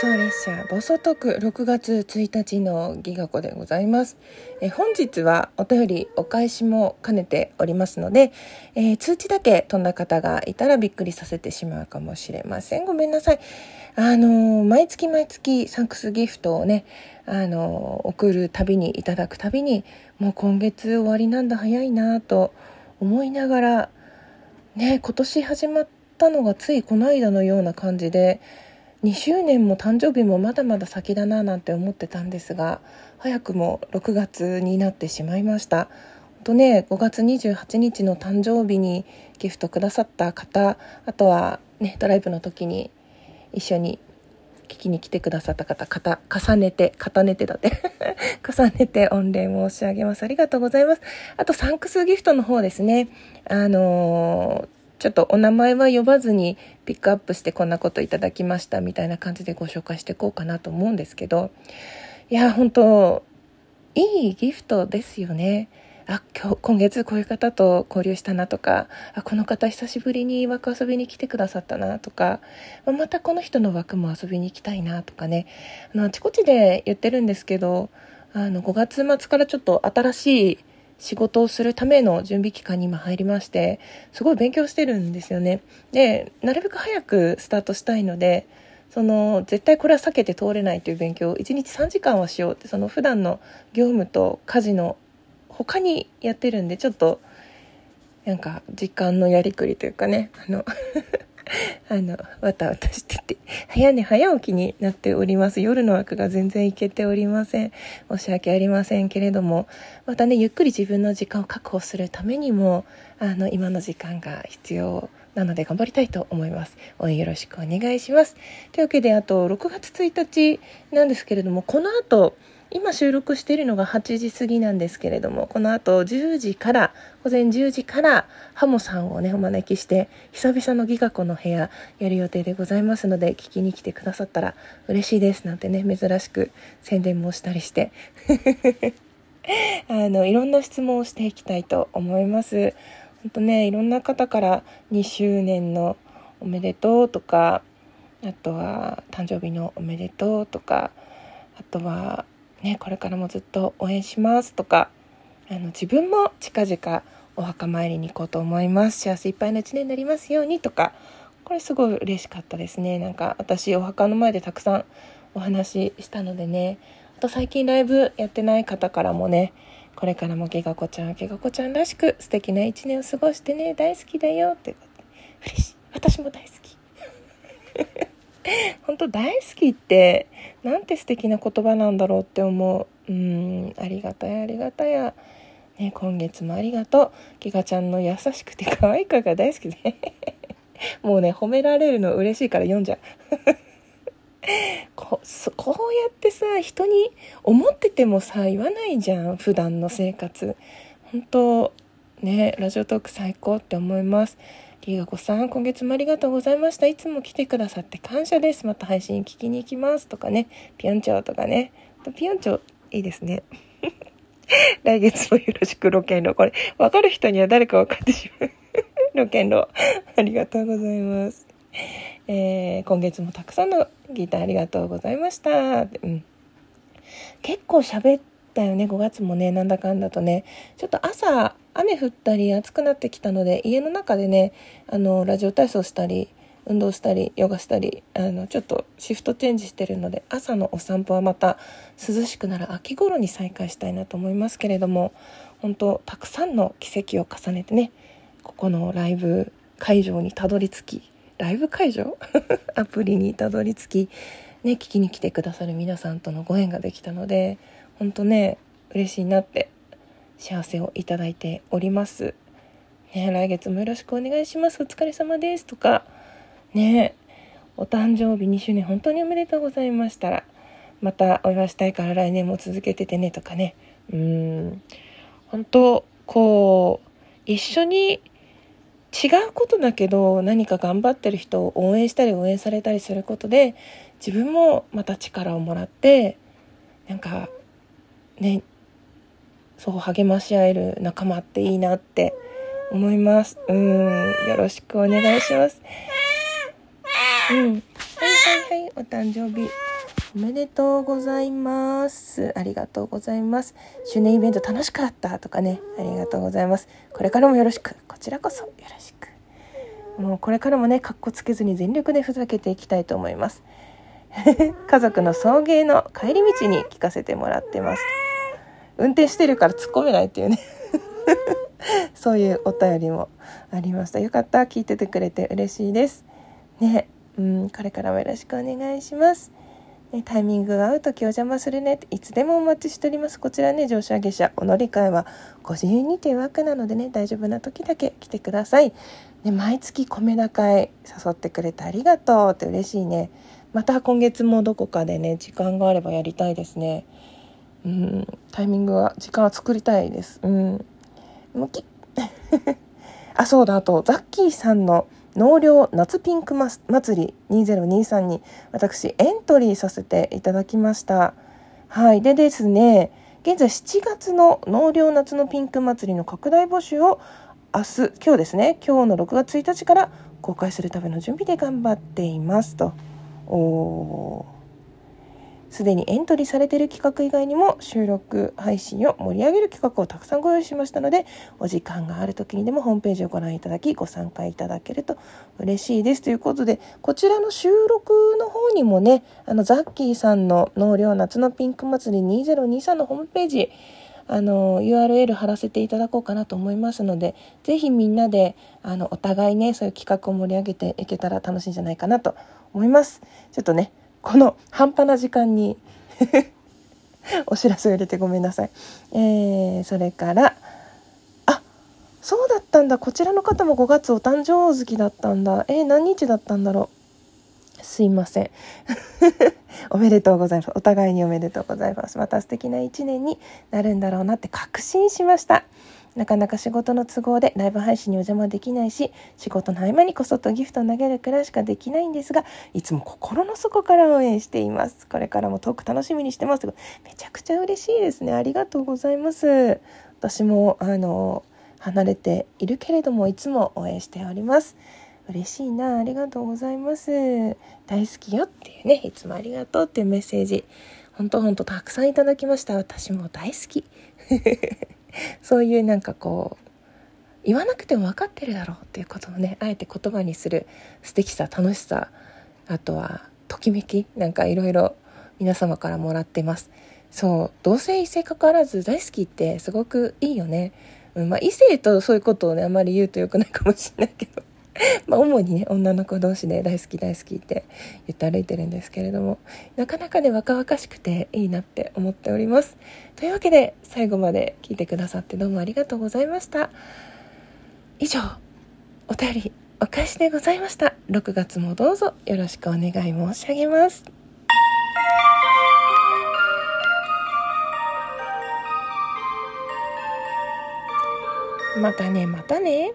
送列車暴走特6月1日のギガ子でございます。え本日はお便りお返しも兼ねておりますので、えー、通知だけ飛んだ方がいたらびっくりさせてしまうかもしれません。ごめんなさい。あのー、毎月毎月サンクスギフトをねあのー、送るたびにいただくたびにもう今月終わりなんだ早いなと思いながらね今年始まったのがついこの間のような感じで2周年も誕生日もまだまだ先だななんて思ってたんですが早くも6月になってしまいました。とね5月28日の誕生日にギフトくださった方あとはねドライブの時に一緒に聞きに来てくださった方重ねて重ねてだって 重ねて御礼申し上げます。ありがとうございます。あとサンクスギフトの方ですね。あのーちょっとお名前は呼ばずにピックアップしてこんなこといただきましたみたいな感じでご紹介していこうかなと思うんですけど、いや、本当いいギフトですよね。あ、今日、今月こういう方と交流したなとか、あ、この方久しぶりに枠遊びに来てくださったなとか、またこの人の枠も遊びに行きたいなとかね、あの、あちこちで言ってるんですけど、あの、5月末からちょっと新しい仕事をするための準備期間に今入りまして、すごい勉強してるんですよね。で、なるべく早くスタートしたいので、その、絶対これは避けて通れないという勉強を1日3時間はしようって、その普段の業務と家事の他にやってるんで、ちょっと、なんか時間のやりくりというかね、あのあの、わたわたしてて、早寝早起きになっております。夜の枠が全然いけておりません。申し訳ありませんけれども、またね、ゆっくり自分の時間を確保するためにも、あの、今の時間が必要なので頑張りたいと思います。応援よろしくお願いします。というわけで、あと、6月1日なんですけれども、この後、今収録しているのが8時過ぎなんですけれども、この後10時から、午前10時から、ハモさんをね、お招きして、久々のギガ子の部屋やる予定でございますので、聞きに来てくださったら嬉しいですなんてね、珍しく宣伝もしたりして、あの、いろんな質問をしていきたいと思います。本当ね、いろんな方から2周年のおめでとうとか、あとは誕生日のおめでとうとか、あとはね、これからもずっと応援しますとかあの自分も近々お墓参りに行こうと思います。幸せいっぱいの一年になりますようにとかこれすごい嬉しかったですね。なんか私お墓の前でたくさんお話ししたのでね。あと最近ライブやってない方からもねこれからもゲガ子ちゃんはゲガ子ちゃんらしく素敵な一年を過ごしてね大好きだよって嬉しい。私も大好き。本当大好きってなんて素敵な言葉なんだろうって思う。うんありがたやありがたや、ね、今月もありがとう。ギガちゃんの優しくて可愛い声が大好きで。もうね褒められるの嬉しいから読んじゃう。ここうやってさ人に思っててもさ言わないじゃん普段の生活。本当ねラジオトーク最高って思いますりがこさん、今月もありがとうございました。いつも来てくださって感謝です。また配信聞きに行きます。とかね、ピョンチョとかね。ピョンチョ、いいですね。来月もよろしく、ロケンロ。これ、わかる人には誰か分かってしまう。ロケンロ。ありがとうございます。えー、今月もたくさんのギターありがとうございました。うん、結構喋ったよね、5月もね、なんだかんだとね。ちょっと朝、雨降ったり暑くなってきたので家の中でねあのラジオ体操したり運動したりヨガしたりあのちょっとシフトチェンジしてるので朝のお散歩はまた涼しくなる秋頃に再開したいなと思いますけれども本当たくさんの奇跡を重ねてねここのライブ会場にたどり着きライブ会場？アプリにたどり着きね聞きに来てくださる皆さんとのご縁ができたので本当ね嬉しいなって幸せをいただいております。ね、来月もよろしくお願いします。お疲れ様です。とか、ね、お誕生日2周年本当におめでとうございましたら、またお祝いしたいから来年も続けててねとかね。うん、本当、こう、一緒に違うことだけど何か頑張ってる人を応援したり応援されたりすることで自分もまた力をもらってなんかねそう励まし合える仲間っていいなって思います。うんよろしくお願いします。うんはいはいはいお誕生日おめでとうございます。ありがとうございます。周年イベント楽しかったとかねありがとうございます。これからもよろしくこちらこそよろしく。もうこれからもねかっこつけずに全力でふざけていきたいと思います。家族の送迎の帰り道に聞かせてもらってます。運転してるから突っ込めないっていうね。そういうお便りもありました。よかった。聞いててくれて嬉しいです。ね。うん。これからもよろしくお願いします。ね、タイミングが合う時お邪魔するね。っていつでもお待ちしております。こちらね乗車下車。お乗り換えはご自由にという枠なのでね。大丈夫な時だけ来てください、ね、毎月米田会誘ってくれてありがとうって嬉しいね。また今月もどこかでね時間があればやりたいですね。うん。タイミングは時間は作りたいです。うん。向き あそうだ。あとザッキーさんの納涼夏ピンク祭り2023に私エントリーさせていただきました。はい。でですね現在7月の納涼夏のピンク祭りの拡大募集を明日今日ですね今日の6月1日から公開するための準備で頑張っていますと。おすでにエントリーされている企画以外にも収録配信を盛り上げる企画をたくさんご用意しましたのでお時間がある時にでもホームページをご覧いただきご参加いただけると嬉しいですということでこちらの収録の方にもねあのザッキーさんの納涼夏のピンク祭り2023のホームページあの URL 貼らせていただこうかなと思いますので是非みんなであのお互いねそういう企画を盛り上げていけたら楽しいんじゃないかなと思います。ちょっとねこの半端な時間に お知らせを入れてごめんなさい。えー、それからあそうだったんだ。こちらの方も5月お誕生月だったんだ。えー、何日だったんだろう。すいません。おめでとうございます。お互いにおめでとうございます。また素敵な一年になるんだろうなって確信しました。なかなか仕事の都合でライブ配信にお邪魔できないし仕事の合間にこそっとギフトを投げるくらいしかできないんですがいつも心の底から応援しています。これからもトーク楽しみにしてます。めちゃくちゃ嬉しいですね。ありがとうございます。私もあの離れているけれどもいつも応援しております。嬉しいな。ありがとうございます。大好きよっていうねいつもありがとうっていうメッセージ。本当本当たくさんいただきました。私も大好き。そういうなんかこう言わなくても分かってるだろうっていうことをねあえて言葉にする素敵さ楽しさあとはときめきなんかいろいろ皆様からもらってます。そう同性異性関わらず大好きってすごくいいよね、うんまあ、異性とそういうことをねあまり言うとよくないかもしれないけど。まあ主にね女の子同士で大好き大好きって言って歩いてるんですけれどもなかなかね若々しくていいなって思っております。というわけで最後まで聞いてくださってどうもありがとうございました。以上お便りお返しでございました。6月もどうぞよろしくお願い申し上げます。またねまたね。